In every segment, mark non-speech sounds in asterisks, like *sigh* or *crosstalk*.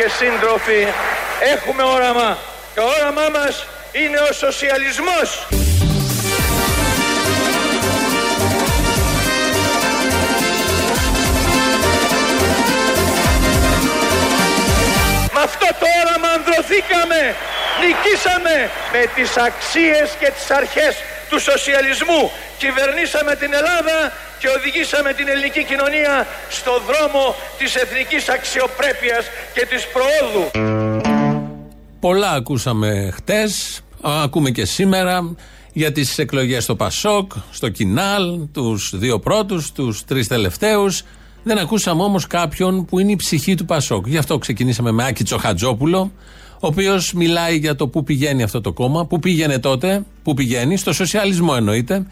Συντρόφισσες και σύντροφοι, έχουμε όραμα. Το όραμά μας είναι ο σοσιαλισμός. Με αυτό το όραμα ανδρωθήκαμε, νικήσαμε με τις αξίες και τις αρχές του σοσιαλισμού. Κυβερνήσαμε την Ελλάδα και οδηγήσαμε την ελληνική κοινωνία στο δρόμο της εθνικής αξιοπρέπειας και της προόδου. Πολλά ακούσαμε χτες, ακούμε και σήμερα για τις εκλογές στο Πασόκ, στο Κινάλ, τους δύο πρώτους, τους τρεις τελευταίους. Δεν ακούσαμε όμως κάποιον που είναι η ψυχή του Πασόκ. Γι' αυτό ξεκινήσαμε με Άκη Τσοχατζόπουλο, ο οποίος μιλάει για το πού πηγαίνει αυτό το κόμμα, πού πήγαινε τότε, πού πηγαίνει, στο σοσιαλισμό εννοείται,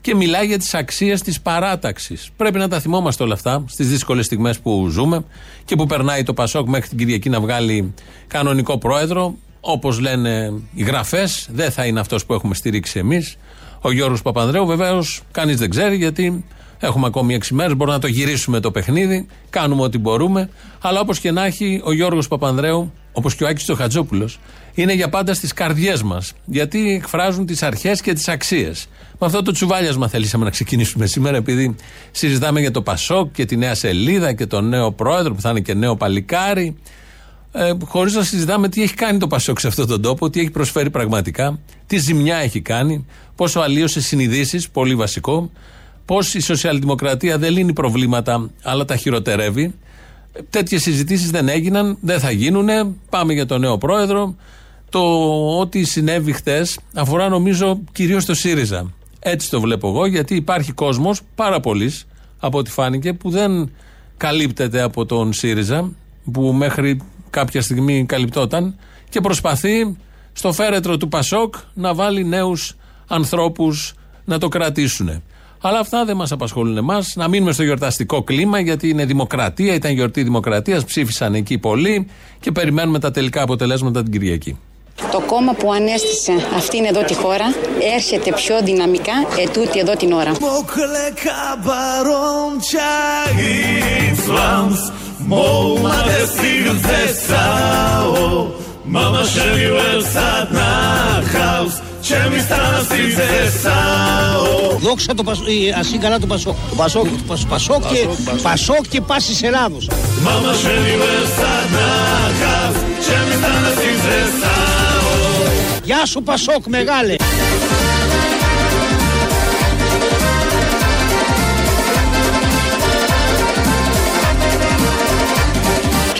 και μιλάει για τις αξίες της παράταξης. Πρέπει να τα θυμόμαστε όλα αυτά στις δύσκολες στιγμές που ζούμε και που περνάει το Πασόκ μέχρι την Κυριακή να βγάλει κανονικό πρόεδρο. Όπως λένε οι γραφές, δεν θα είναι αυτός που έχουμε στηρίξει εμείς. Ο Γιώργος Παπανδρέου, βεβαίως, κανείς δεν ξέρει γιατί Έχουμε ακόμη 6 μέρες, μπορούμε να το γυρίσουμε το παιχνίδι. Κάνουμε ό,τι μπορούμε. Αλλά όπως και να έχει, ο Γιώργος Παπανδρέου, όπως και ο Άκης Τσοχατζόπουλος, είναι για πάντα στις καρδιές μας. Γιατί εκφράζουν τις αρχές και τις αξίες. Με αυτό το τσουβάλιασμα θέλησαμε να ξεκινήσουμε σήμερα, επειδή συζητάμε για το Πασόκ και τη νέα σελίδα και τον νέο πρόεδρο που θα είναι και νέο παλικάρι. Ε, Χωρίς να συζητάμε τι έχει κάνει το Πασόκ σε αυτόν τον τόπο, τι έχει προσφέρει πραγματικά, τι ζημιά έχει κάνει, πόσο αλλίωσε συνειδήσεις, πολύ βασικό, πώς η σοσιαλδημοκρατία δεν λύνει προβλήματα, αλλά τα χειροτερεύει. Τέτοιες συζητήσεις δεν έγιναν, δεν θα γίνουν. Πάμε για τον νέο πρόεδρο. Το ό,τι συνέβη χτες αφορά νομίζω κυρίως το ΣΥΡΙΖΑ. Έτσι το βλέπω εγώ, γιατί υπάρχει κόσμος, πάρα πολλοί από ό,τι φάνηκε, που δεν καλύπτεται από τον ΣΥΡΙΖΑ, που μέχρι κάποια στιγμή καλυπτόταν και προσπαθεί στο φέρετρο του Πασόκ να βάλει νέους ανθρώπους να το κρατήσουν. Αλλά αυτά δεν μας απασχολούν εμάς. Να μείνουμε στο γιορταστικό κλίμα, γιατί είναι δημοκρατία, ήταν γιορτή δημοκρατίας, ψήφισαν εκεί πολλοί και περιμένουμε τα τελικά αποτελέσματα την Κυριακή. Το κόμμα που ανέστησε αυτήν εδώ τη χώρα έρχεται πιο δυναμικά ετούτη εδώ την ώρα. Mama sheli wel sat nach και μη Δόξα το Πασόκ, ασύ καλά το Πασόκ. Το Πασόκ, το Πασόκ και, Πασόκ και πάσης Ελλάδος. Μάμα Γεια σου Πασόκ μεγάλε.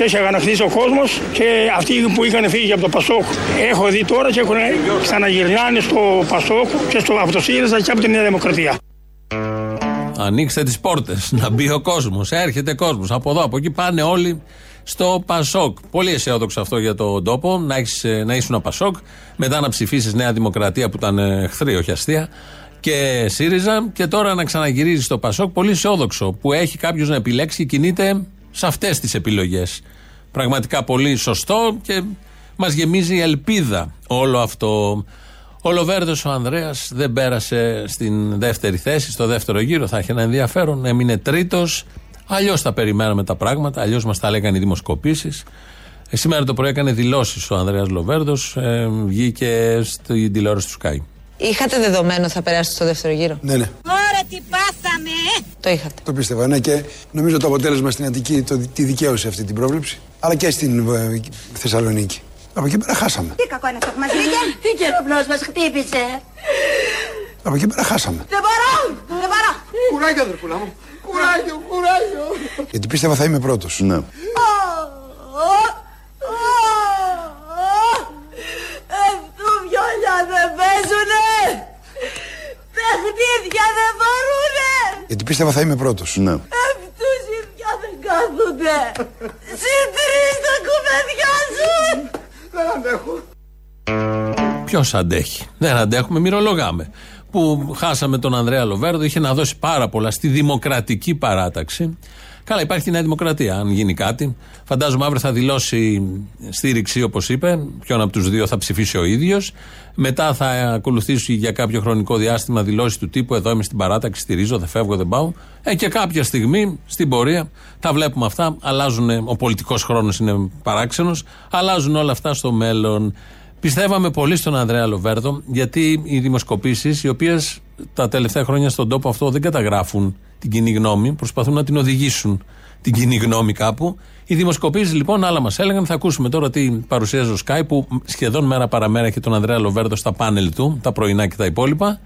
Έχει αγαναχθεί ο κόσμος και αυτοί που είχαν φύγει από το Πασόκ έχω δει τώρα και έχουν ξαναγυρνάνε στο Πασόκ και στο, από το ΣΥΡΙΖΑ και από τη Νέα Δημοκρατία. Ανοίξτε τις πόρτες, να μπει ο κόσμος. Έρχεται κόσμος. Από εδώ, από εκεί πάνε όλοι στο Πασόκ. Πολύ αισιόδοξο αυτό για τον τόπο, να, έχεις, να ήσουν Πασόκ, μετά να ψηφίσεις Νέα Δημοκρατία που ήταν εχθρή, όχι αστεία, και ΣΥΡΙΖΑ, και τώρα να ξαναγυρίζεις στο Πασόκ. Πολύ αισιόδοξο που έχει κάποιος να επιλέξει και κινείται σε αυτές τις επιλογές. Πραγματικά πολύ σωστό και μας γεμίζει ελπίδα όλο αυτό. Ο Λοβέρδο ο Ανδρέας δεν πέρασε στην δεύτερη θέση, στο δεύτερο γύρο. Θα έχει ένα ενδιαφέρον. Έμεινε τρίτος. Αλλιώς τα περιμέναμε τα πράγματα, αλλιώς μας τα λέγανε οι δημοσκοπήσεις. Ε, σήμερα το πρωί έκανε δηλώσεις ο Ανδρέας Λοβέρδος. Ε, βγήκε στην τηλεόραση του Sky. Είχατε δεδομένο θα περάσετε στο δεύτερο γύρο; Ναι, ναι. Ωραία, τι πάθαμε! Το είχατε. Το πίστευα, ναι, και νομίζω το αποτέλεσμα στην Αττική το, τη δικαίωσε αυτή την πρόβλεψη. Αλλά και στην ε, Θεσσαλονίκη. Από εκεί πέρα χάσαμε. Τι κακό είναι αυτό που μας βρήκε, Τι καιροπνό μας χτύπησε. Από εκεί πέρα χάσαμε. Δεν μπορώ! Δεν μπορώ! Κουράγιο, αδερφούλα μου. Κουράγιο, κουράγιο. Γιατί πίστευα θα είμαι πρώτος. Ναι. παιχνίδια δεν μπορούνε. Γιατί πίστευα θα είμαι πρώτος. Ναι. Αυτούς οι δυο δεν κάθονται. Συντρεις τα κουβεντιάζουν. Δεν αντέχω. Ποιος αντέχει; Δεν αντέχουμε, μυρολογάμε. Που χάσαμε τον Ανδρέα Λοβέρδο, είχε να δώσει πάρα πολλά στη δημοκρατική παράταξη. Καλά, υπάρχει η Νέα Δημοκρατία. Αν γίνει κάτι, φαντάζομαι αύριο θα δηλώσει στήριξη, όπως είπε. Ποιον από τους δύο θα ψηφίσει ο ίδιος. Μετά θα ακολουθήσει για κάποιο χρονικό διάστημα δηλώσεις του τύπου: Εδώ είμαι στην παράταξη, στηρίζω, δεν φεύγω, δεν πάω. Ε, και κάποια στιγμή στην πορεία τα βλέπουμε αυτά. Αλλάζουν, ο πολιτικός χρόνος είναι παράξενος. Αλλάζουν όλα αυτά στο μέλλον. Πιστεύαμε πολύ στον Ανδρέα Λοβέρδο, γιατί οι δημοσκοπήσεις, οι οποίες τα τελευταία χρόνια στον τόπο αυτό δεν καταγράφουν την κοινή γνώμη, προσπαθούν να την οδηγήσουν την κοινή γνώμη κάπου. Οι δημοσκοπήσεις λοιπόν άλλα μας έλεγαν. Θα ακούσουμε τώρα τι παρουσίαζε ο Σκάι που σχεδόν μέρα παραμέρα έχει τον Ανδρέα Λοβέρδο στα πάνελ του, τα πρωινά και τα υπόλοιπα,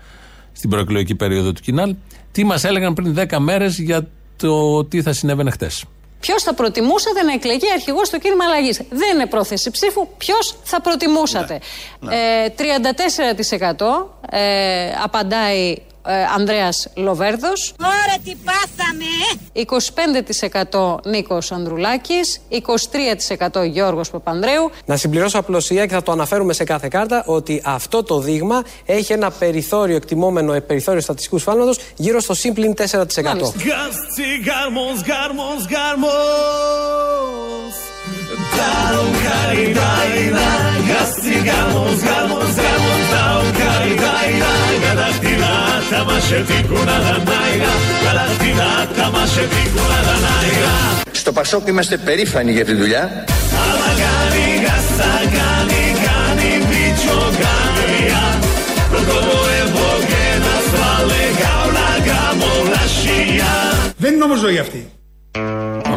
στην προεκλογική περίοδο του Κινάλ. Τι μας έλεγαν πριν 10 μέρες για το τι θα συνέβαινε χτες. Ποιος θα προτιμούσατε να εκλεγεί αρχηγός στο κίνημα αλλαγής. Δεν είναι πρόθεση ψήφου. Ποιος θα προτιμούσατε; Ναι, ναι. Ε, 34% ε, απαντάει ε, Ανδρέας Λοβέρδος. Ωραία τι πάθαμε! 25% Νίκος Ανδρουλάκης, 23% Γιώργος Παπανδρέου. Να συμπληρώσω απλωσία και θα το αναφέρουμε σε κάθε κάρτα ότι αυτό το δείγμα έχει ένα περιθώριο εκτιμόμενο ε, περιθώριο στατιστικού σφάλματος γύρω στο σύμπλην 4%. Στο Πασόκ είμαστε περήφανοι για τη δουλειά. Δεν είναι όμως ζωή αυτή.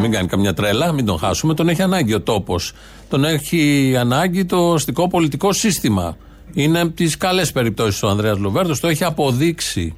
Να μην κάνει καμιά τρέλα, μην τον χάσουμε. Τον έχει ανάγκη ο τόπος. Τον έχει ανάγκη το αστικό πολιτικό σύστημα. Είναι από τις καλές περιπτώσεις ο Ανδρέας Λοβέρδος. Το έχει αποδείξει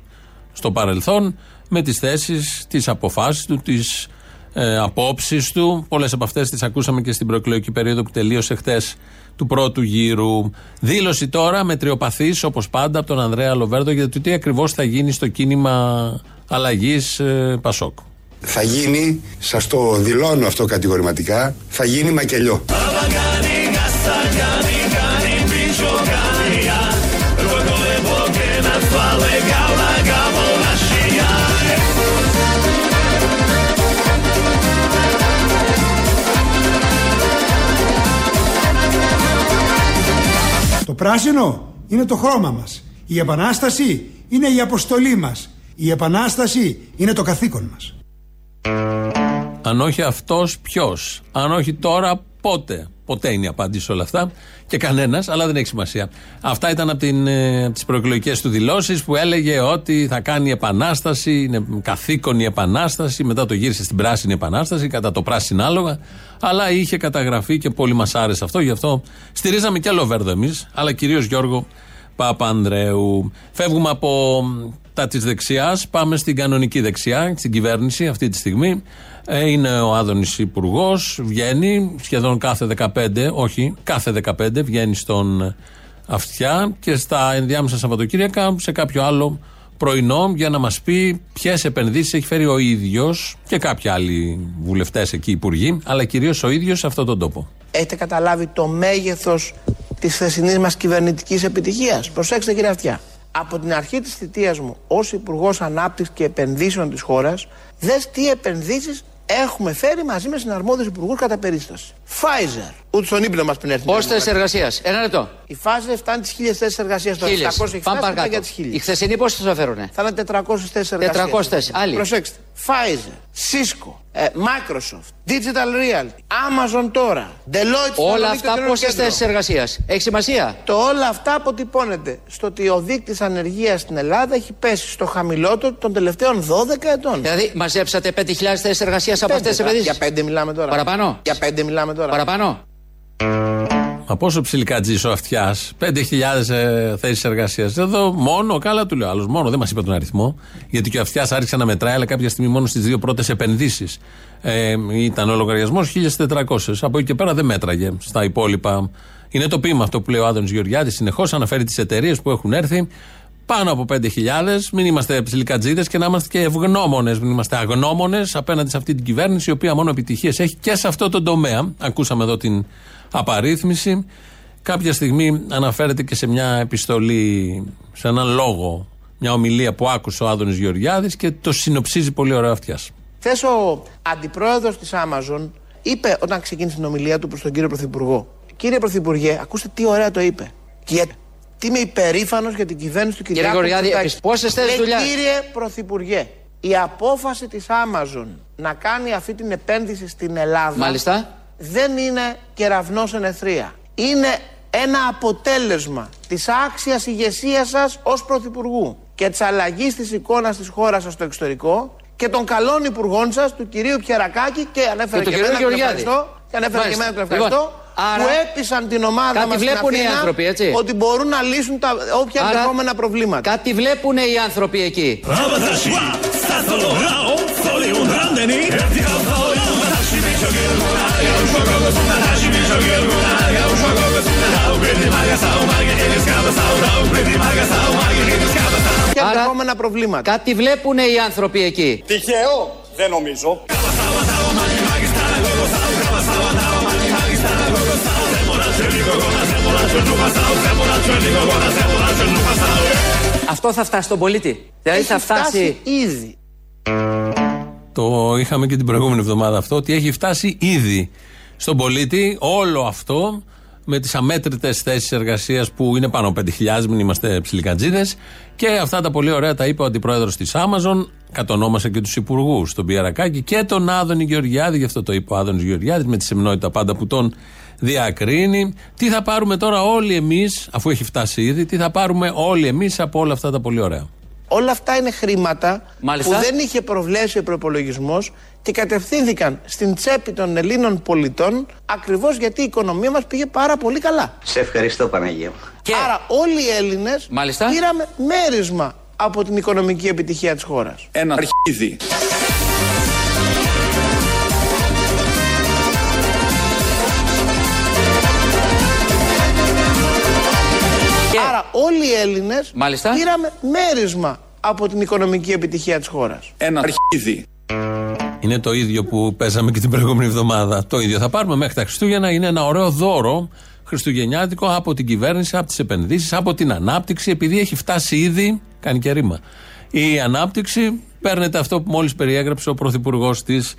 στο παρελθόν με τις θέσεις, τις αποφάσεις του, τις ε, απόψεις του. Πολλές από αυτές τις ακούσαμε και στην προεκλογική περίοδο που τελείωσε χτες του πρώτου γύρου. Δήλωση τώρα με τριοπαθή, όπως πάντα, από τον Ανδρέα Λοβέρδο για το τι ακριβώς θα γίνει στο κίνημα αλλαγής ε, Πασόκ. Θα γίνει, σας το δηλώνω αυτό κατηγορηματικά, θα γίνει μακελιό. Το πράσινο είναι το χρώμα μας. Η επανάσταση είναι η αποστολή μας. Η επανάσταση είναι το καθήκον μας. Αν όχι αυτός, ποιος; Αν όχι τώρα, πότε; Ποτέ είναι η απάντηση σε όλα αυτά. Και κανένας, αλλά δεν έχει σημασία. Αυτά ήταν από, την, ε, τις προεκλογικές του δηλώσεις που έλεγε ότι θα κάνει επανάσταση, είναι καθήκον η επανάσταση. Μετά το γύρισε στην πράσινη επανάσταση, κατά το πράσινο άλογα. Αλλά είχε καταγραφεί και πολύ μας άρεσε αυτό. Γι' αυτό στηρίζαμε και άλλο Βέρδο εμείς, αλλά κυρίως Γιώργο Παπανδρέου. Φεύγουμε από τα της δεξιάς, πάμε στην κανονική δεξιά, στην κυβέρνηση αυτή τη στιγμή. Ε, είναι ο Άδωνης Υπουργός, βγαίνει σχεδόν κάθε 15, όχι, κάθε 15 βγαίνει στον Αυτιά και στα ενδιάμεσα Σαββατοκύριακα σε κάποιο άλλο πρωινό για να μας πει ποιες επενδύσεις έχει φέρει ο ίδιος και κάποιοι άλλοι βουλευτές εκεί, υπουργοί, αλλά κυρίως ο ίδιος σε αυτόν τον τόπο. Έχετε καταλάβει το μέγεθος της χθεσινής μας κυβερνητικής επιτυχίας; Προσέξτε, κύριε Αυτιά. Από την αρχή της θητείας μου ως Υπουργός Ανάπτυξης και Επενδύσεων της χώρας, δες τι επενδύσεις έχουμε φέρει μαζί με συναρμόδιους υπουργούς κατά περίσταση. Pfizer. Ούτε στον ύπνο μας πριν έρθει. Πόσε θέσει εργασίας; Ένα λεπτό. Η Pfizer φτάνει τις χίλιες θέσεις εργασίας τώρα. 700 έχει φτάσει για τις χίλιες. Οι χθεσινοί πόσε θα φέρουν. Θα είναι 400 θέσεις εργασίας. 400 θέσεις. Άλλοι. Προσέξτε. Pfizer, Cisco, ε, Microsoft, Digital Realty, Amazon τώρα, Deloitte Όλα αυτά πόσε θέσει εργασία. Έχει σημασία; Το όλα αυτά αποτυπώνεται στο ότι ο δείκτης ανεργίας στην Ελλάδα έχει πέσει στο χαμηλότερο των τελευταίων 12 ετών. Δηλαδή, μαζέψατε 5.000 θέσεις εργασίας από αυτές τις επενδύσεις; Για 5 μιλάμε τώρα. Παραπάνω; Για 5 μιλάμε τώρα. Παραπάνω; Μα πόσο ψιλικατζή ο αυτιάς, 5.000 ε, θέσεις εργασίας. Εδώ μόνο, καλά του λέω άλλος, μόνο δεν μας είπε τον αριθμό. Γιατί και ο αυτιάς άρχισε να μετράει, αλλά κάποια στιγμή μόνο στις δύο πρώτες επενδύσεις ε, ήταν ο λογαριασμός 1.400. Από εκεί και πέρα δεν μέτραγε στα υπόλοιπα. Είναι το πείμα αυτό που λέει ο Άδωνης Γεωργιάδη. Συνεχώς αναφέρει τις εταιρείες που έχουν έρθει. Πάνω από 5.000. Μην είμαστε ψιλικατζίδε και να είμαστε και ευγνώμονες. Μην είμαστε αγνώμονες απέναντι σε αυτή την κυβέρνηση, η οποία μόνο επιτυχίες έχει και σε αυτό το τομέα. Ακούσαμε εδώ την απαρίθμηση. Κάποια στιγμή αναφέρεται και σε μια επιστολή, σε έναν λόγο, μια ομιλία που άκουσε ο Άδωνης Γεωργιάδης και το συνοψίζει πολύ ωραία αυτιά. Χθες ο αντιπρόεδρος της Amazon είπε όταν ξεκίνησε την ομιλία του προς τον κύριο Πρωθυπουργό. Κύριε Πρωθυπουργέ, ακούστε τι ωραία το είπε. Και τι είμαι υπερήφανος για την κυβέρνηση του Κυριάκου Κύριε Γεωργιάδη, Μητσοτάκη. πόσες θέσεις Λέει, δουλειάς; Κύριε Πρωθυπουργέ, η απόφαση της Amazon να κάνει αυτή την επένδυση στην Ελλάδα Μάλιστα. Δεν είναι κεραυνός εν εθρία. Είναι ένα αποτέλεσμα της άξιας ηγεσίας σας ως Πρωθυπουργού και της αλλαγής της εικόνας της χώρας σας στο εξωτερικό και των καλών υπουργών σας, του κυρίου Πιερακάκη και ανέφερα Και του και, κυρίου εμένα και τον Γεωργιάδη. ευχαριστώ και ανέφερα και Μάλιστα. εμένα και τον ευχαριστώ Λοιπόν, άρα, που έπεισαν την ομάδα κάτι μας στην βλέπουν οι Αθήνα άνθρωποι, έτσι; ότι μπορούν να λύσουν τα όποια Άρα, ενδεχόμενα προβλήματα. Κάτι βλέπουν οι άνθρωποι εκεί. Όποια Άρα- ενδεχόμενα προβλήματα. Κάτι βλέπουν οι άνθρωποι εκεί. Τυχαίο, δεν νομίζω. Αυτό θα φτάσει στον πολίτη. Δηλαδή Έχει θα φτάσει. ήδη. Το είχαμε και την προηγούμενη εβδομάδα αυτό, ότι έχει φτάσει ήδη στον πολίτη όλο αυτό με τις αμέτρητες θέσεις εργασίας που είναι πάνω από 5.000, μην είμαστε ψιλικατζίδες. Και αυτά τα πολύ ωραία τα είπε ο αντιπρόεδρος της Amazon, κατονόμασε και τους υπουργούς, τον Πιερακάκη και τον Άδωνη Γεωργιάδη, γι' αυτό το είπε ο Άδωνης Γεωργιάδης, με τη σεμνότητα πάντα που τον διακρίνει. Τι θα πάρουμε τώρα όλοι εμείς, αφού έχει φτάσει ήδη, τι θα πάρουμε όλοι εμείς από όλα αυτά τα πολύ ωραία; Όλα αυτά είναι χρήματα Μάλιστα. που δεν είχε προβλέψει ο προπολογισμός και κατευθύνθηκαν στην τσέπη των Ελλήνων πολιτών ακριβώς γιατί η οικονομία μας πήγε πάρα πολύ καλά. Σε ευχαριστώ Παναγία μου. Και Άρα όλοι οι Έλληνες Μάλιστα. πήραμε μέρισμα από την οικονομική επιτυχία της χώρας. Ένα αρχίδι. Όλοι οι Έλληνες Μάλιστα. πήραμε μέρισμα από την οικονομική επιτυχία της χώρας. Ένα αρχίδι. Είναι το ίδιο που παίζαμε και την προηγούμενη εβδομάδα. Το ίδιο θα πάρουμε μέχρι τα Χριστούγεννα. Είναι ένα ωραίο δώρο χριστουγεννιάτικο από την κυβέρνηση, από τις επενδύσεις, από την ανάπτυξη, επειδή έχει φτάσει ήδη. Κάνει και ρήμα. Η ανάπτυξη παίρνετε αυτό που μόλις περιέγραψε ο πρωθυπουργός της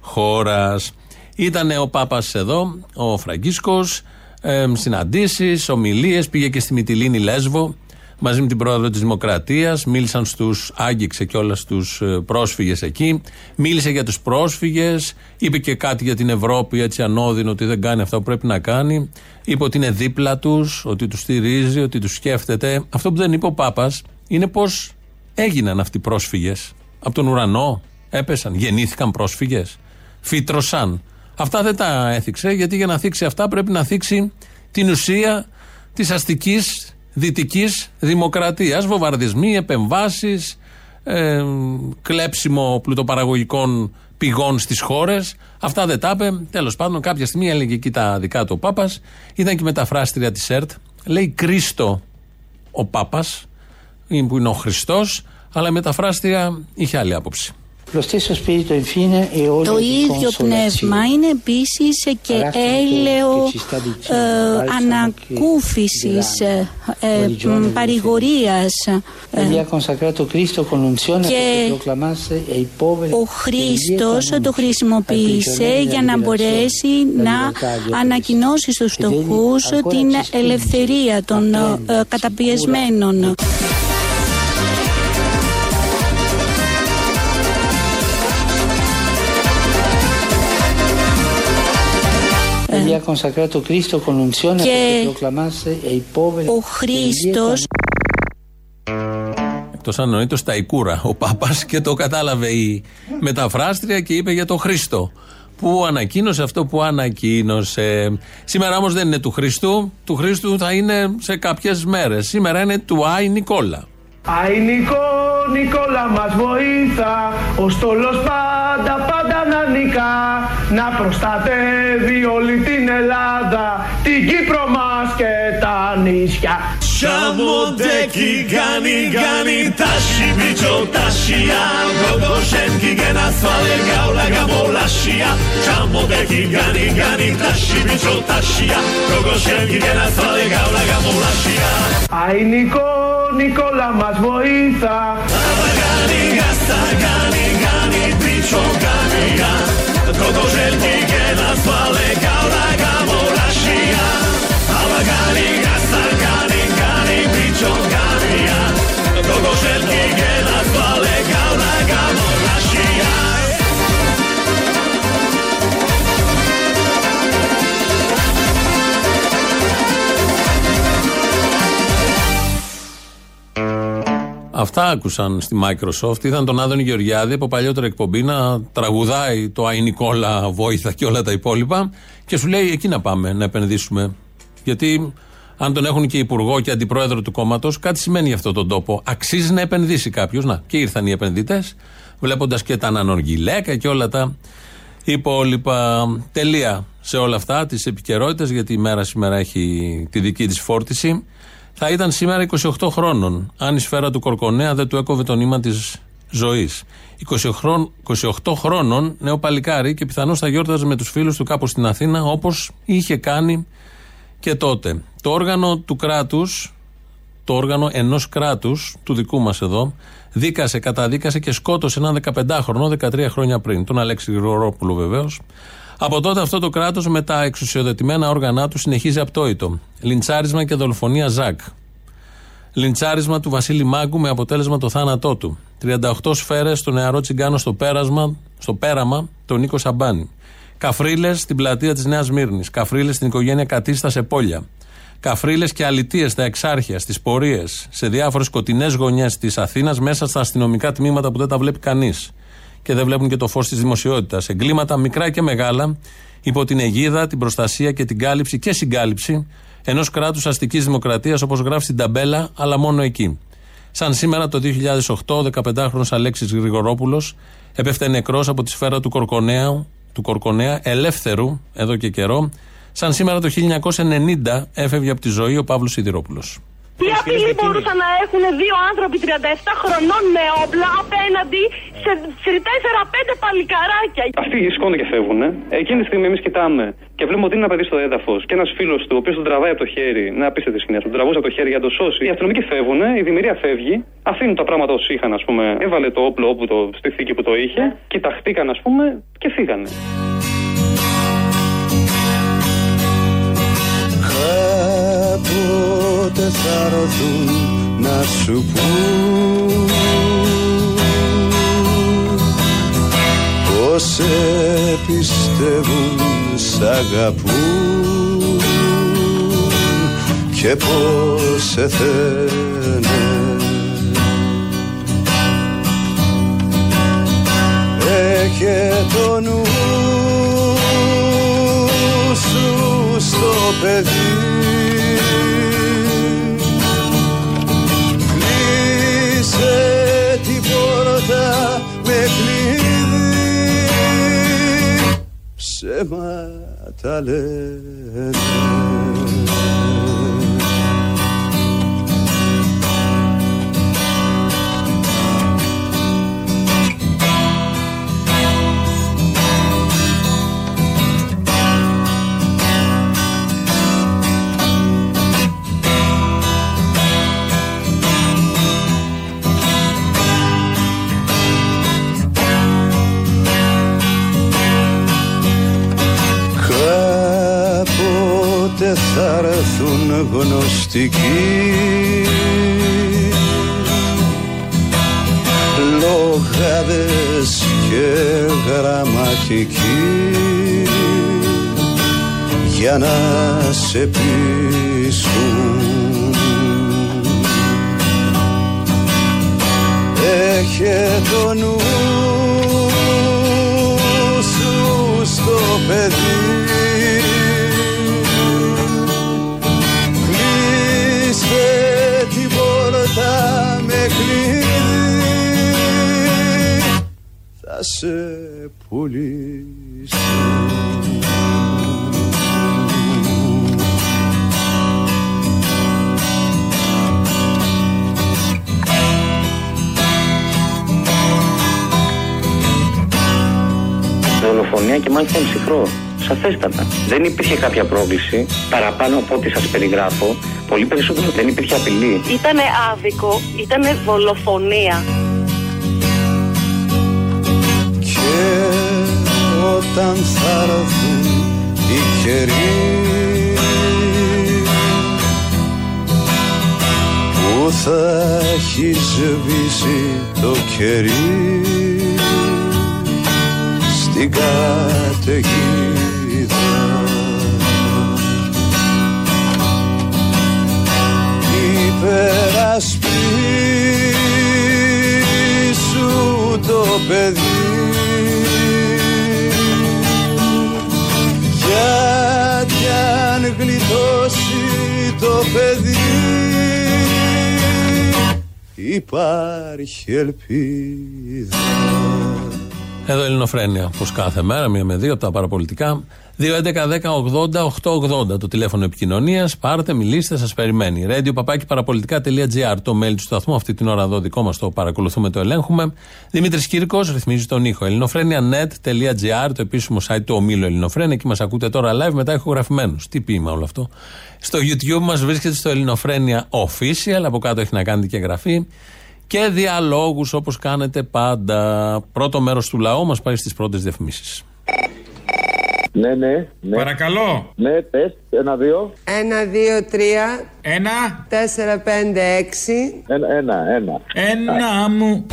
χώρας. Ήταν ο Πάπας εδώ, ο Φραγκίσκος, ε, συναντήσεις, ομιλίες, πήγε και στη Μυτιλίνη Λέσβο μαζί με την πρόεδρο της Δημοκρατίας. Μίλησαν στους, άγγιξε κιόλας στου πρόσφυγες εκεί. Μίλησε για τους πρόσφυγες. Είπε και κάτι για την Ευρώπη, έτσι ανώδυνο, ότι δεν κάνει αυτά που πρέπει να κάνει. Είπε ότι είναι δίπλα τους, ότι τους στηρίζει, ότι τους σκέφτεται. Αυτό που δεν είπε ο Πάπας είναι πώ έγιναν αυτοί οι πρόσφυγες. Από τον ουρανό έπεσαν, γεννήθηκαν πρόσφυγες. Φύτρωσαν. Αυτά δεν τα έθιξε, γιατί για να θίξει αυτά πρέπει να θίξει την ουσία της αστικής δυτικής δημοκρατίας. Βομβαρδισμοί, επεμβάσεις, ε, κλέψιμο πλουτοπαραγωγικών πηγών στις χώρες. Αυτά δεν τα είπε. Τέλος πάντων, κάποια στιγμή έλεγε εκεί τα δικά του ο Πάπας. Ήταν και η μεταφράστρια της ΕΡΤ. Λέει Κρίστο ο Πάπας, που είναι ο Χριστός, αλλά η μεταφράστρια είχε άλλη άποψη. Το ίδιο πνεύμα είναι επίσης και έλεο ε, ανακούφισης, ε, ε, παρηγορίας ε, και ο Χριστός το χρησιμοποίησε για να μπορέσει να ανακοινώσει στους φτωχούς την ελευθερία των ε, καταπιεσμένων. Και ο Χριστός Εκτό αν εννοείται στα Ικούρα ο Πάπα και το κατάλαβε η μεταφράστρια και είπε για το Χριστό. Που ανακοίνωσε αυτό που ανακοίνωσε. Σήμερα όμως δεν είναι του Χριστού. Του Χριστού θα είναι σε κάποιες μέρες. Σήμερα είναι του Άι Νικόλα. Άι Νικό, Νικόλα μας βοήθα, ο στόλος πάντα πάντα να νικά, να προστατεύει όλη την Ελλάδα, την Κύπρο μας και τα νησιά. Σαμοντέκι γάνι γάνι τάσι μπιτσο τάσια Γογοσένκι και να θάλε γαούλα γαμολάσια. Σαμοντέκι γάνι γάνι τάσι μπιτσο τάσια. Γογοσένκι και να θάλε γαούλα γαμολάσια. Άι Νικό, Νικόλα μας βοήθα, Γάνι γάστα γάνι γάνι pičongania Kogo željki gena svale Αυτά άκουσαν στη Microsoft. Είδαν τον Άδωνη Γεωργιάδη από παλιότερη εκπομπή να τραγουδάει το Αϊ Νικόλα Βόηθα και όλα τα υπόλοιπα και σου λέει εκεί να πάμε να επενδύσουμε. Γιατί αν τον έχουν και υπουργό και αντιπρόεδρο του κόμματος, κάτι σημαίνει για αυτόν τον τόπο. Αξίζει να επενδύσει κάποιος. Να, και ήρθαν οι επενδυτές, βλέποντας και τα ανανοργιλέκα και όλα τα υπόλοιπα. Τελεία σε όλα αυτά τι επικαιρότητε, γιατί η μέρα σήμερα έχει τη δική της φόρτιση. Θα ήταν σήμερα 28 χρόνων, αν η σφαίρα του Κορκονέα δεν του έκοβε το νήμα της ζωής. 28 χρόνων, νέο παλικάρι και πιθανώς θα γιόρταζε με τους φίλους του κάπου στην Αθήνα, όπως είχε κάνει και τότε. Το όργανο του κράτους, το όργανο ενός κράτους, του δικού μας εδώ, δίκασε, καταδίκασε και σκότωσε έναν 15χρονο 13 χρόνια πριν. Τον Αλέξη Γρηγορόπουλο βεβαίως. Από τότε αυτό το κράτος με τα εξουσιοδοτημένα όργανα του συνεχίζει απτόητο. Λιντσάρισμα και δολοφονία Ζακ. Λιντσάρισμα του Βασίλη Μάγκου με αποτέλεσμα το θάνατό του. 38 σφαίρες στο νεαρό τσιγκάνο στο, πέρασμα, στο πέραμα, τον Νίκο Σαμπάνη. Καφρίλες στην πλατεία της Νέας Μύρνης. Καφρίλες στην οικογένεια Κατίστα σε Πόλια. Καφρίλες και αλητίες στα εξάρχεια, στις πορείες, σε διάφορες σκοτεινές γωνιές της Αθήνας, μέσα στα αστυνομικά τμήματα που δεν τα βλέπει κανείς και δεν βλέπουν και το φως της δημοσιότητας. Εγκλήματα μικρά και μεγάλα, υπό την αιγίδα, την προστασία και την κάλυψη και συγκάλυψη ενός κράτους αστικής δημοκρατίας, όπως γράφει στην ταμπέλα, αλλά μόνο εκεί. Σαν σήμερα το 2008, ο 15χρονο Αλέξης Γρηγορόπουλος έπεφτε νεκρός από τη σφαίρα του Κορκονέα, του Κορκονέα, ελεύθερου εδώ και καιρό. Σαν σήμερα το 1990 έφευγε από τη ζωή ο Παύλος Σιδηρόπουλος. Τι απειλή μπορούσαν να έχουν δύο άνθρωποι 37 χρονών με όπλα απέναντι σε, σε 4-5 παλικαράκια; Αυτοί σηκώνονται και φεύγουν. Εκείνη τη στιγμή εμείς κοιτάμε και βλέπουμε ότι είναι ένα παιδί στο έδαφος και ένας φίλος του, ο οποίος τον τραβάει από το χέρι. Να απίστευτη σκηνή, τον τραβούσε από το χέρι για να το σώσει. Οι αστυνομικοί φεύγουν, η δημιουργία φεύγει, αφήνουν τα πράγματα όσοι είχαν, ας πούμε. Έβαλε το όπλο όπου το, στη θήκη που το είχε, κοιταχτήκαν, ας πούμε, και φύγανε. Κάποτε θα έρθουν να σου πούν. Πως σε πιστεύουν, σ' αγαπούν Και πως σε θένε Έχε το νου σου στο παιδί την πόρτα με κλειδί Ψέματα λένε γνωστικοί Λογάδες και γραμματικοί Για να σε πείσουν Δολοφονία και μάλιστα ψυχρό. Σαφέστατα. Δεν υπήρχε κάποια πρόκληση παραπάνω από ό,τι σας περιγράφω. Πολύ περισσότερο δεν υπήρχε απειλή. Ήτανε άδικο, ήτανε δολοφονία. Και και όταν θα έρθουν οι καιροί που θα έχει σβήσει το κερί στην καταιγίδα. Υπερασπίσου το παιδί. Γιατί αν γλιτώσει το παιδί υπάρχει ελπίδα Εδώ Ελληνοφρένια, όπως κάθε μέρα, μία με δύο από τα παραπολιτικά. 2.11.10.80.880 το τηλέφωνο επικοινωνίας. Πάρτε, μιλήστε, σας περιμένει. Radio παπάκι παραπολιτικά.gr το mail του σταθμού. Αυτή την ώρα εδώ δικό μας το παρακολουθούμε, το ελέγχουμε. Δημήτρης Κύρκος ρυθμίζει τον ήχο. ελληνοφρένια.net.gr το επίσημο site του ομίλου Ελληνοφρένια. Εκεί μας ακούτε τώρα live μετά ηχογραφημένους. Τι ποίημα όλο αυτό. Στο YouTube μας βρίσκεται στο Ελληνοφρένια Official. Από κάτω έχει να κάνετε και εγγραφή και διαλόγους όπως κάνετε πάντα. Πρώτο μέρος του λαού μας πάει στις πρώτες διαφημίσεις. Ναι, ναι, ναι. Παρακαλώ. Ναι, τεστ, ένα, δύο. Ένα, δύο, τρία. Ένα. Τέσσερα, πέντε, έξι. Ένα, ένα, ένα. Ένα μου.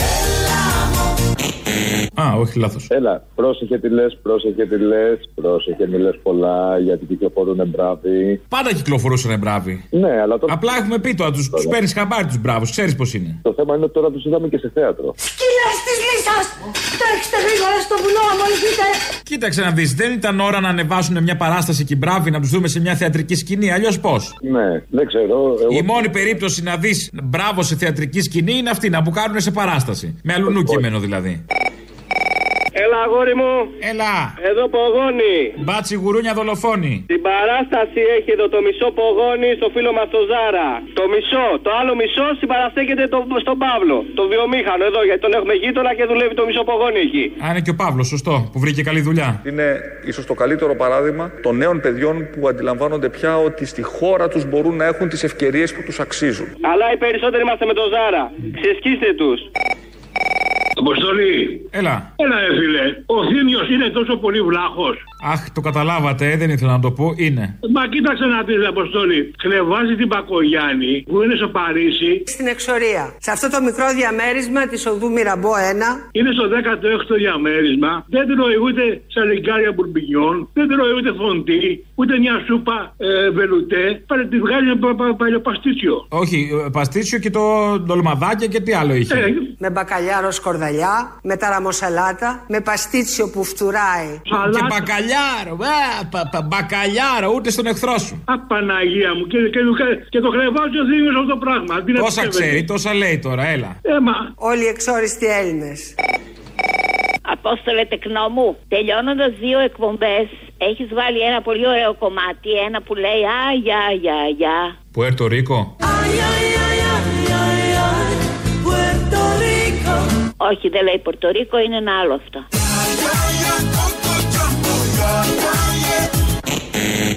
Α, όχι, λάθος. Έλα, πρόσεχε τι λες, πρόσεχε τι λες, πρόσεχε μη λες πολλά γιατί κυκλοφορούν μπράβοι. Πάντα κυκλοφορούσαν μπράβοι. Ναι, αλλά τώρα. Απλά έχουμε πει τώρα, του παίρνεις χαμπάρι τους μπράβους, ξέρεις πώς είναι. Το θέμα είναι ότι τώρα τους είδαμε και σε θέατρο. Σκύλα της λύσας! Τρέξτε γρήγορα στο βουνό, αμολυθείτε! Κοίταξε να δεις, δεν ήταν ώρα να ανεβάσουν μια παράσταση και οι μπράβοι να τους δούμε σε μια θεατρική σκηνή. Αλλιώς πώς; Ναι, δεν ξέρω. Εγώ... Η μόνη περίπτωση να δεις μπράβο σε θεατρική σκηνή είναι αυτή, να μπουκάρουν σε παράσταση. Με αλλουνού κείμενο δηλαδή. Έλα, αγόρι μου. Έλα. Εδώ πογόνι. Μπάτσι γουρούνια δολοφόνη. Την παράσταση έχει εδώ το μισό πογόνι στο φίλο μας το Ζάρα. Το μισό. Το άλλο μισό συμπαραστέκεται το, στον Παύλο. Το βιομήχανο εδώ γιατί τον έχουμε γείτονα και δουλεύει το μισό πογόνι εκεί. Α, είναι και ο Παύλος, σωστό. Που βρήκε καλή δουλειά. Είναι ίσως το καλύτερο παράδειγμα των νέων παιδιών που αντιλαμβάνονται πια ότι στη χώρα τους μπορούν να έχουν τις ευκαιρίες που τους αξίζουν. Αλλά οι περισσότεροι είμαστε με το Ζάρα. Ξεσκίστε τους. Αποστολή. Έλα. Έλα, ρε φίλε. Ο Θήμιος είναι τόσο πολύ βλάχος. Αχ, το καταλάβατε, ε, δεν ήθελα να το πω. Είναι. Μα κοίταξε να δεις, Αποστολή. Χλεβάζει την Πακογιάννη που είναι στο Παρίσι. Στην εξορία. Σε αυτό το μικρό διαμέρισμα της οδού Μυραμπό 1. Είναι στο 16ο διαμέρισμα. Δεν τρώει ούτε σαλιγκάρια μπουρμπινιών. Δεν τρώει ούτε φοντί. Ούτε μια σούπα ε, βελουτέ. Πάρε τη βγάζει παλιοπαστίτσιο. Όχι, ε, παστίτσιο και το ντολμαδάκια και τι άλλο είχε. Ε, με μπακαλιάρο σκορδαλιά, με ταραμοσαλάτα, με παστίτσιο που φτουράει. Και μπακαλιάρο, ε, πα, πα, μπακαλιάρο, ούτε στον εχθρό σου. Α, Παναγία μου, και, και, και, και το χρεβάζει ο Θήμιος αυτό το πράγμα. αντί να Τόσα πιστεύετε. ξέρει, τόσα λέει τώρα, έλα. Ε, μα. Όλοι οι εξόριστοι Έλληνες. Απόστολε τεκνό μου, τελειώνοντας δύο εκπομπές, έχεις βάλει ένα πολύ ωραίο κομμάτι. Ένα που λέει Α, γεια, γεια, γεια. Πουέρτο Ρίκο. Όχι, δεν λέει Πορτορίκο, είναι ένα άλλο αυτό.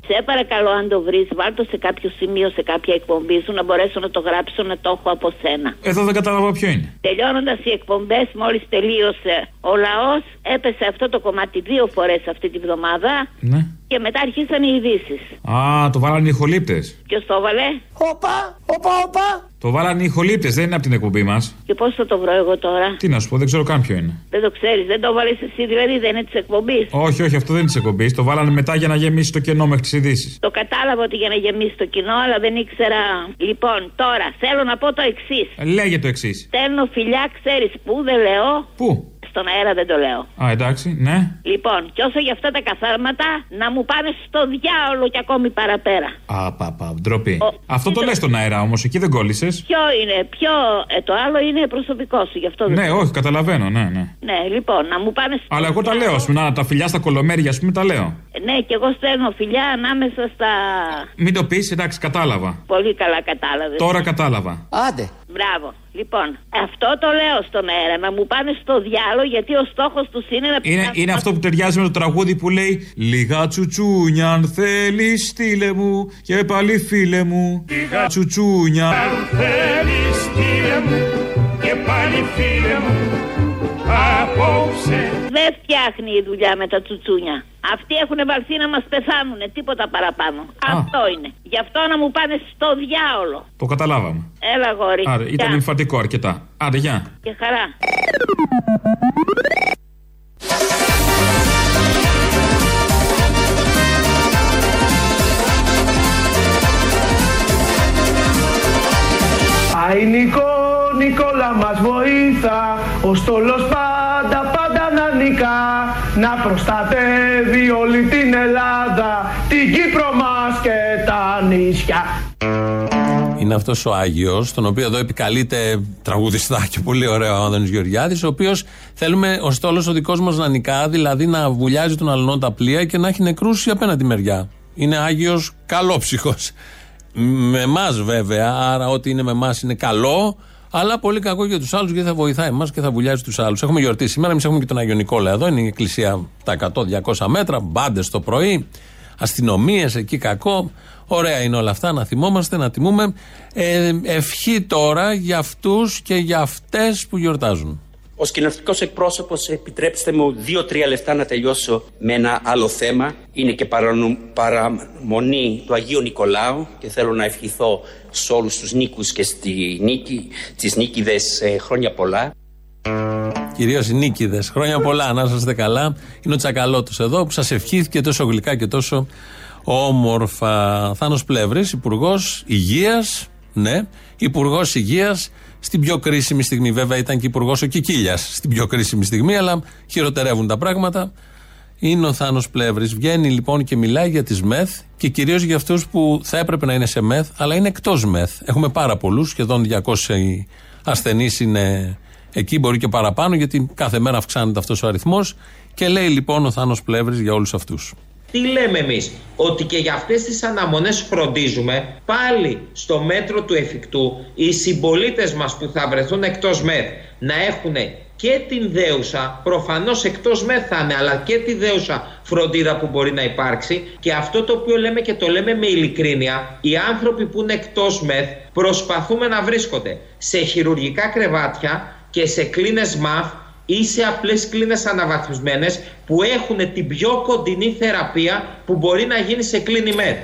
Σε παρακαλώ, αν το βρεις, βάλ το σε κάποιο σημείο, σε κάποια εκπομπή σου, να μπορέσω να το γράψω να το έχω από σένα. Εδώ δεν κατάλαβα ποιο είναι. Τελειώνοντας οι εκπομπές, μόλις τελείωσε ο λαός, έπεσε αυτό το κομμάτι δύο φορές αυτή τη βδομάδα. Ναι. Και μετά αρχίσαν οι ειδήσεις. Α, το βάλανε οι ηχολήπτες. Ποιος το έβαλε; Όπα, όπα, όπα. Το βάλανε οι ηχολήπτες, δεν είναι από την εκπομπή μας. Και πώς θα το βρω εγώ τώρα; Τι να σου πω, δεν ξέρω καν ποιο είναι. Δεν το ξέρεις, δεν το βάλει εσύ, δηλαδή δεν είναι της εκπομπής; Όχι, όχι, αυτό δεν είναι της εκπομπής. Το βάλανε μετά για να γεμίσει το κενό μέχρι τις ειδήσεις. Το κατάλαβα ότι για να γεμίσει το κοινό, αλλά δεν ήξερα. Λοιπόν, τώρα θέλω να πω το εξής. Λέγε το εξής. Στέλνω φιλιά, ξέρεις πού, δεν λέω. Πού; Στον αέρα δεν το λέω. Α, εντάξει, ναι. Λοιπόν, και όσο για αυτά τα καθάρματα, να μου πάνε στο διάολο και ακόμη παραπέρα. Α, πα, πα, ντροπή. Ο- Αυτό το λες στον αέρα όμως, εκεί δεν κόλλησες. Ποιο είναι, ποιο. Ε, το άλλο είναι προσωπικό σου, γι' αυτό δεν. Ναι, όχι, καταλαβαίνω, ναι, ναι. Ναι, λοιπόν, να μου πάνε στο. Αλλά εγώ τα λέω, ας πούμε, να, τα φιλιά στα κολομέρια, ας πούμε, τα λέω. Ναι, και εγώ στέλνω φιλιά ανάμεσα στα. Μην το πεις, εντάξει, κατάλαβα. Πολύ καλά κατάλαβες. Τώρα κατάλαβα. Άντε. Μπράβο. Λοιπόν, αυτό το λέω στον αέρα. Να μου πάνε στο διάλογο γιατί ο στόχος τους είναι να Είναι, είναι αυτό που ταιριάζει με το τραγούδι που λέει Λίγα τσουτσούνια αν θέλεις στείλε μου Και πάλι φίλε μου Λίγα τσουτσούνια θέλεις στείλε μου και πάλι φίλε μου απόψε Δεν Δεν φτιάχνει η δουλειά με τα τσουτσούνια. Αυτοί έχουν βαλθεί να μας πεθάνουν, τίποτα παραπάνω. Αυτό είναι. Γι' αυτό να μου πάνε στο διάολο. Το καταλάβαμε. Έλα, γόρι. Άρα ήταν Γεια. εμφαντικό αρκετά. Άντε, γεια. Και χαρά. Αϊ Νικό, Νικόλα μας βοήθα Ο στόλος πάντα πάντα να νικά Να προστατεύει όλη την Ελλάδα Την Κύπρο μας και τα νησιά Είναι αυτός ο Άγιος, τον οποίο εδώ επικαλείται τραγουδιστάκι πολύ ωραίο ο Άδωνης Γεωργιάδης, ο οποίος θέλουμε ο στόλος ο δικός μας να νικά, δηλαδή να βουλιάζει τον αλλονό τα πλοία και να έχει νεκρούς η απέναντι μεριά. Είναι Άγιος καλόψυχος. Με εμάς βέβαια, άρα ό,τι είναι με εμάς είναι καλό, αλλά πολύ κακό για τους άλλους γιατί θα βοηθάει εμάς και θα βουλιάζει τους άλλους. Έχουμε γιορτή σήμερα, εμείς έχουμε και τον Άγιο Νικόλα εδώ, είναι η εκκλησία τα 100-200 μέτρα, μπάντε το πρωί, αστυνομίες εκεί κακό. Ωραία είναι όλα αυτά, να θυμόμαστε, να τιμούμε. Ε, ευχή τώρα για αυτούς και για αυτές που γιορτάζουν. Ω κοινωνικό εκπρόσωπος, επιτρέψτε μου δύο-τρία λεπτά να τελειώσω με ένα άλλο θέμα. Είναι και παρανο- παραμονή του Αγίου Νικολάου και θέλω να ευχηθώ σε όλους τους νίκους και στη νίκη, τις νίκηδες ε, χρόνια πολλά. Κυρίως οι νίκηδες. Χρόνια πολλά, να είστε καλά. Είναι ο Τσακαλώτος εδώ που σας ευχήθηκε τόσο γλυκά και τόσο όμορφα. Θάνος Πλεύρης, Υπουργός Υγείας. Ναι, Υπουργός Υγείας στην πιο κρίσιμη στιγμή. Βέβαια ήταν και Υπουργός ο Κικίλιας στην πιο κρίσιμη στιγμή, αλλά χειροτερεύουν τα πράγματα. Είναι ο Θάνος Πλεύρης. Βγαίνει λοιπόν και μιλάει για τις ΜΕΘ και κυρίως για αυτούς που θα έπρεπε να είναι σε ΜΕΘ, αλλά είναι εκτός ΜΕΘ. Έχουμε πάρα πολλούς, σχεδόν 200 ασθενείς είναι εκεί, μπορεί και παραπάνω, γιατί κάθε μέρα αυξάνεται αυτός ο αριθμός. Και λέει λοιπόν ο Θάνος Πλεύρης για όλους αυτούς. Τι λέμε εμείς, ότι και για αυτές τις αναμονές φροντίζουμε πάλι στο μέτρο του εφικτού οι συμπολίτες μας που θα βρεθούν εκτός ΜΕΘ να έχουν και την δέουσα, προφανώς εκτός ΜΕΘ θα είναι, αλλά και τη δέουσα φροντίδα που μπορεί να υπάρξει. Και αυτό το οποίο λέμε και το λέμε με ειλικρίνεια, οι άνθρωποι που είναι εκτός ΜΕΘ προσπαθούμε να βρίσκονται σε χειρουργικά κρεβάτια και σε κλίνες ΜΑΦ ή σε απλές κλίνες αναβαθμισμένες που έχουν την πιο κοντινή θεραπεία που μπορεί να γίνει σε κλίνη ΜΕΘ.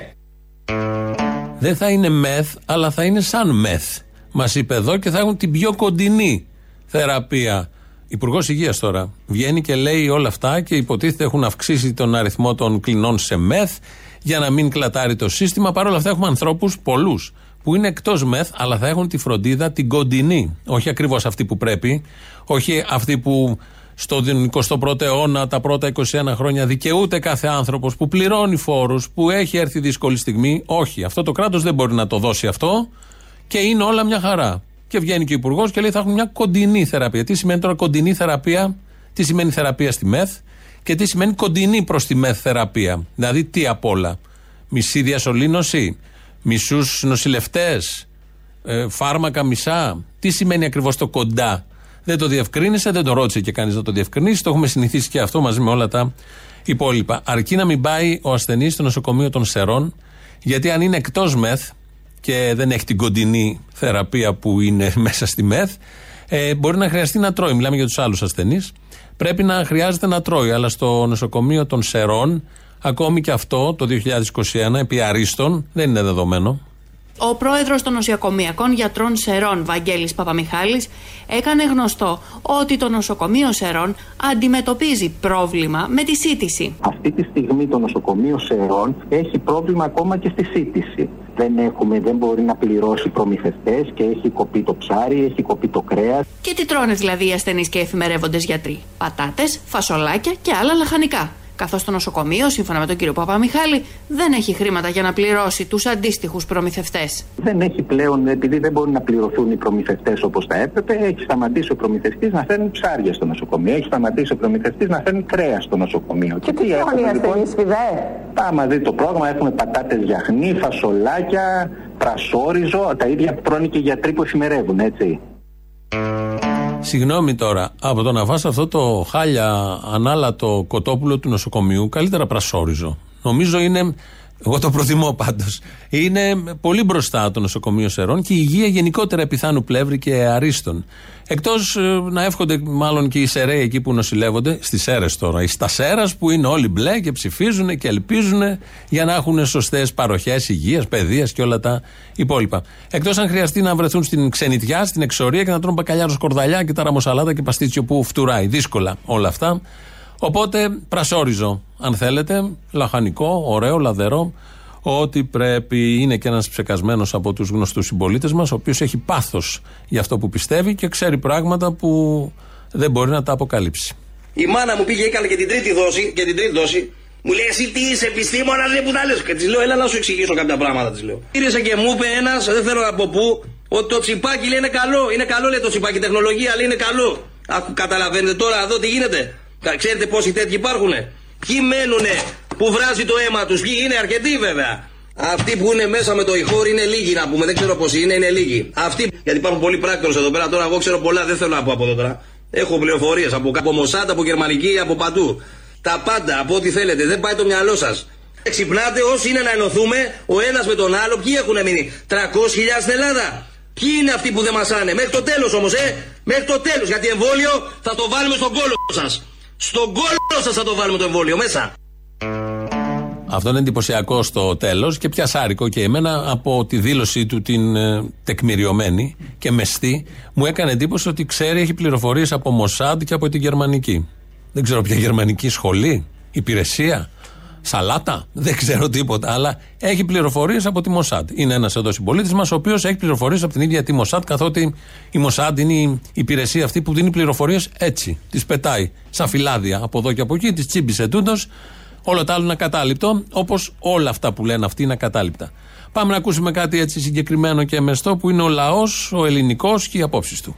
Δεν θα είναι μεθ, αλλά θα είναι σαν μεθ. Μας είπε εδώ και θα έχουν την πιο κοντινή θεραπεία. Υπουργός Υγείας τώρα βγαίνει και λέει όλα αυτά και υποτίθεται έχουν αυξήσει τον αριθμό των κλινών σε μεθ για να μην κλατάρει το σύστημα. Παρ' όλα αυτά έχουμε ανθρώπους, πολλούς, που είναι εκτός μεθ, αλλά θα έχουν τη φροντίδα την κοντινή. Όχι ακριβώς αυτή που πρέπει, όχι αυτή που στο 21ο αιώνα, τα πρώτα 21 χρόνια, δικαιούται κάθε άνθρωπος που πληρώνει φόρους, που έχει έρθει δύσκολη στιγμή. Όχι, αυτό το κράτος δεν μπορεί να το δώσει αυτό και είναι όλα μια χαρά. Και βγαίνει και ο Υπουργός και λέει θα έχουν μια κοντινή θεραπεία. Τι σημαίνει τώρα κοντινή θεραπεία, τι σημαίνει θεραπεία στη ΜΕΘ; Και τι σημαίνει κοντινή προς τη ΜΕΘ θεραπεία; Δηλαδή τι απ' όλα; Μισή διασωλήνωση, μισούς νοσηλευτές, ε, φάρμακα μισά. Τι σημαίνει ακριβώς το κοντά; Δεν το διευκρίνησε, δεν το ρώτησε και κανείς να το διευκρινίσει. Το έχουμε συνηθίσει και αυτό μαζί με όλα τα υπόλοιπα. Αρκεί να μην πάει ο ασθενής στο νοσοκομείο των Σερών, γιατί αν είναι εκτός ΜΕΘ και δεν έχει την κοντινή θεραπεία που είναι *laughs* μέσα στη ΜΕΘ, ε, μπορεί να χρειαστεί να τρώει. Μιλάμε για τους άλλους ασθενείς. Πρέπει να χρειάζεται να τρώει. Αλλά στο νοσοκομείο των Σερών, ακόμη και αυτό το 2021, επί αρίστων, δεν είναι δεδομένο. Ο πρόεδρος των νοσοκομειακών γιατρών Σερών, Βαγγέλης Παπαμιχάλης, έκανε γνωστό ότι το νοσοκομείο Σερών αντιμετωπίζει πρόβλημα με τη σύντηση. Αυτή τη στιγμή το νοσοκομείο Σερών έχει πρόβλημα ακόμα και στη σύντηση. Δεν, έχουμε, δεν μπορεί να πληρώσει προμηθευτές και έχει κοπεί το ψάρι, έχει κοπεί το κρέας. Και τι τρώνε δηλαδή οι ασθενείς και εφημερεύοντες γιατροί; Πατάτες, φασολάκια και άλλα λαχανικά. Καθώς το νοσοκομείο, σύμφωνα με τον κύριο Παπαμιχάλη, δεν έχει χρήματα για να πληρώσει τους αντίστοιχους προμηθευτές. Δεν έχει πλέον, επειδή δεν μπορούν να πληρωθούν οι προμηθευτές όπως θα έπρεπε, έχει σταματήσει ο προμηθευτής να φέρνει ψάρια στο νοσοκομείο, έχει σταματήσει ο προμηθευτής να φέρνει κρέα στο νοσοκομείο. Και τι τρώνε οι ασθενείς, φιδέ. Άμα δει το πρόγραμμα, έχουμε πατάτες γιαχνί, φασολάκια, πρασόριζο, τα ίδια που τρώνε και οι γιατροί που εφημερεύουν, έτσι. Συγγνώμη τώρα, από το να φας αυτό το χάλια ανάλατο κοτόπουλο του νοσοκομείου, καλύτερα πρασόριζο. Νομίζω είναι Εγώ το προτιμώ πάντως. Είναι πολύ μπροστά το νοσοκομείο Σερών και η υγεία γενικότερα πιθάνου πλεύρη και αρίστων. Εκτός να εύχονται μάλλον και οι Σεραίοι εκεί που νοσηλεύονται, στις Σέρες τώρα, στα Σέρας που είναι όλοι μπλε και ψηφίζουν και ελπίζουν για να έχουν σωστές παροχές υγείας, παιδείας και όλα τα υπόλοιπα. Εκτός αν χρειαστεί να βρεθούν στην ξενιτιά, στην εξορία και να τρώνε μπακαλιάρο σκορδαλιά και ταραμοσαλάτα και παστίτσιο που φτουράει. Δύσκολα όλα αυτά. Οπότε πρασόριζο, αν θέλετε, λαχανικό, ωραίο, λαδερό, ότι πρέπει. Είναι και ένας ψεκασμένος από τους γνωστούς συμπολίτες μας, ο οποίος έχει πάθος για αυτό που πιστεύει και ξέρει πράγματα που δεν μπορεί να τα αποκαλύψει. Η μάνα μου πήγε, έκανε και την τρίτη δόση, και την τρίτη δόση. Μου λέει εσύ τι είσαι επιστήμονα, δεν που τα λες. Και της λέω, έλα να σου εξηγήσω κάποια πράγματα, της λέω. Γύρισε και μου είπε ένας, δεν θέλω από πού, ότι το τσιπάκι λέει είναι καλό. Είναι καλό λέει το τσιπάκι, τεχνολογία λέει είναι καλό. Άκου, καταλαβαίνετε τώρα εδώ τι γίνεται. Κα- Ξέρετε πόσοι τέτοιοι υπάρχουνε; Ποιοι μένουνε που βράζει το αίμα τους, ποιοι είναι αρκετοί βέβαια. Αυτοί που είναι μέσα με το ηχόρ είναι λίγοι να πούμε, δεν ξέρω πόσοι είναι, είναι λίγοι. Αυτοί, γιατί υπάρχουν πολλοί πράκτορες εδώ πέρα, τώρα εγώ ξέρω πολλά, δεν θέλω να πω από εδώ τώρα. Έχω πληροφορίες από, από Μοσάτα, από Γερμανική, από παντού. Τα πάντα, από ό,τι θέλετε, δεν πάει το μυαλό σας. Ξυπνάτε όσοι είναι να ενωθούμε, ο ένας με τον άλλο, ποιοι έχουν μείνει; 300.000 στην Ελλάδα. Ποιοι είναι αυτοί που δεν μασάνε; Μέχρι το τέλος όμως, ε! Μέχρι το τέλος. Γιατί εμβόλιο θα το βάλουμε στον κόλο σας. Στον κόλο σας θα το βάλουμε το εμβόλιο μέσα. Αυτό είναι εντυπωσιακό στο τέλος και πιασάρικο και εμένα από τη δήλωσή του την ε, τεκμηριωμένη και μεστή μου έκανε εντύπωση ότι ξέρει, έχει πληροφορίες από Μοσάντ και από την γερμανική. Δεν ξέρω ποια γερμανική σχολή, υπηρεσία, σαλάτα, δεν ξέρω τίποτα. Αλλά έχει πληροφορίες από τη Μοσάντ. Είναι ένας εδώ συμπολίτης μας, ο οποίος έχει πληροφορίες από την ίδια τη Μοσάντ, καθότι η Μοσάντ είναι η υπηρεσία αυτή που δίνει πληροφορίες έτσι. Τις πετάει σαν φυλάδια από εδώ και από εκεί, τις τσίμπησε τούτος. Όλο το άλλο είναι ακατάληπτο, όπως όλα αυτά που λένε αυτοί είναι ακατάληπτα. Πάμε να ακούσουμε κάτι έτσι συγκεκριμένο και μεστό που είναι ο λαός, ο ελληνικός και οι απόψεις του.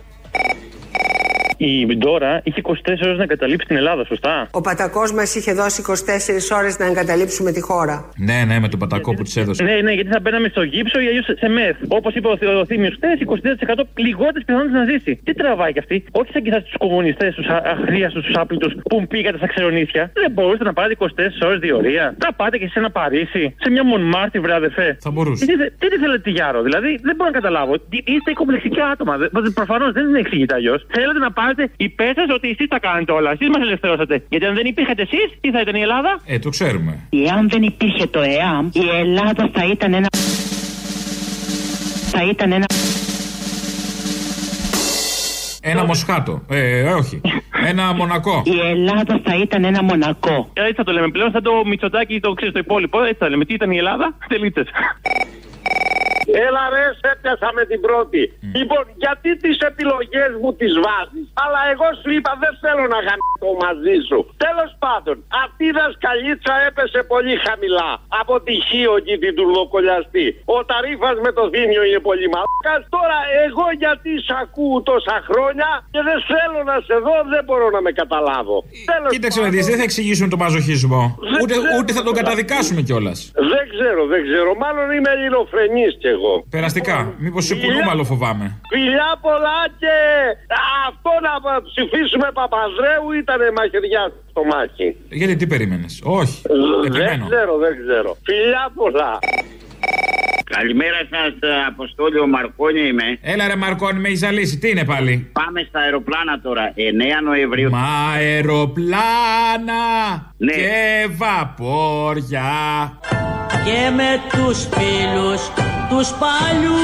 Η Βιντόρα είχε 24 ώρες να εγκαταλείψει την Ελλάδα, σωστά; Ο Πατακός μας είχε δώσει 24 ώρες να εγκαταλείψουμε τη χώρα. Ναι, ναι, με τον πατακό που της έδωσε. Ναι, ναι, γιατί θα μπαίναμε στο γύψο ή αλλιώς σε μεθ. Όπως είπε ο, Θ- ο Θήμιος χτε, 23% λιγότερε πιθανότητε να ζήσει. Τι τραβάει κι αυτή, όχι σαν και εσά του κομμουνιστές, του αχρίαστου, του άπλητου που πήγατε στα ξερονίσια. Δεν μπορούσατε να πάτε 24 ώρες διορία. Να πάτε και σε ένα Παρίσι, σε μια Μονμάρτη, βρε αδερφέ. Θα μπορούσε. Τι, τι, τι θέλετε, Γιάρο, δηλαδή; Δεν μπορώ να καταλάβω. Τι- Είστε κομπλεξικά άτομα. Προφανώς δεν είναι εξηγητά αλλιώς. Θέλετε να πάρετε υπέρ σα ότι εσείς τα κάνετε όλα. Εσείς μας ελευθερώσατε. Γιατί αν δεν υπήρχατε εσείς, τι θα ήταν η Ελλάδα; Ε, το ξέρουμε. Εάν δεν υπήρχε το ΕΑΜ, η Ελλάδα θα ήταν ένα... Θα ήταν ένα... Ένα μοσχάτο. Ε, ε, όχι. Ένα μονακό. Η Ελλάδα θα ήταν ένα μονακό. Έτσι θα το λέμε πλέον, σαν το Μητσοτάκι το ξέρει το υπόλοιπο. Έτσι θα λέμε. Τι ήταν η Ελλάδα, τελίτσε. Έλα ρε, σε έπιασα με την πρώτη. Λοιπόν, γιατί τις επιλογές μου τις βάζεις; Αλλά εγώ σου είπα δεν θέλω να γαμίσω μαζί σου. Τέλος πάντων, αυτή η δασκαλίτσα έπεσε πολύ χαμηλά. Από τη Χίο και την τουρλοκολιαστή. Ο Ταρίφας με το Δήμιο είναι πολύ μαλάκας. Τώρα εγώ γιατί σ' ακούω τόσα χρόνια και δεν θέλω να σε δω, δεν μπορώ να με καταλάβω. Τέλος Κοίταξε να δεις, δεν θα εξηγήσουν τον μαζοχισμό. Ούτε, ούτε θα τον καταδικάσουμε κιόλας. Δεν ξέρω, δεν ξέρω. Μάλλον είμαι ελληνοφρενής κι εγώ. Περαστικά. Μήπως σε κουνούμαλο φοβάμαι. Φιλιά πολλά και αυτό να ψηφίσουμε Παπαδρέου ήταν μαχαιριά στο μάχη. Γιατί τι περίμενες; Όχι. Δεν Επιμένω. ξέρω, δεν ξέρω. Φιλιά πολλά. Καλημέρα σας, Αποστόλιο ο Μαρκόνι είμαι. Έλα ρε Μαρκόνι, με έχεις ζαλίσει. Τι είναι πάλι; Πάμε στα αεροπλάνα τώρα. 9 Νοεμβρίου. Μα αεροπλάνα Ναι. και βαπόρια. Και με τους φίλους τους παλιούς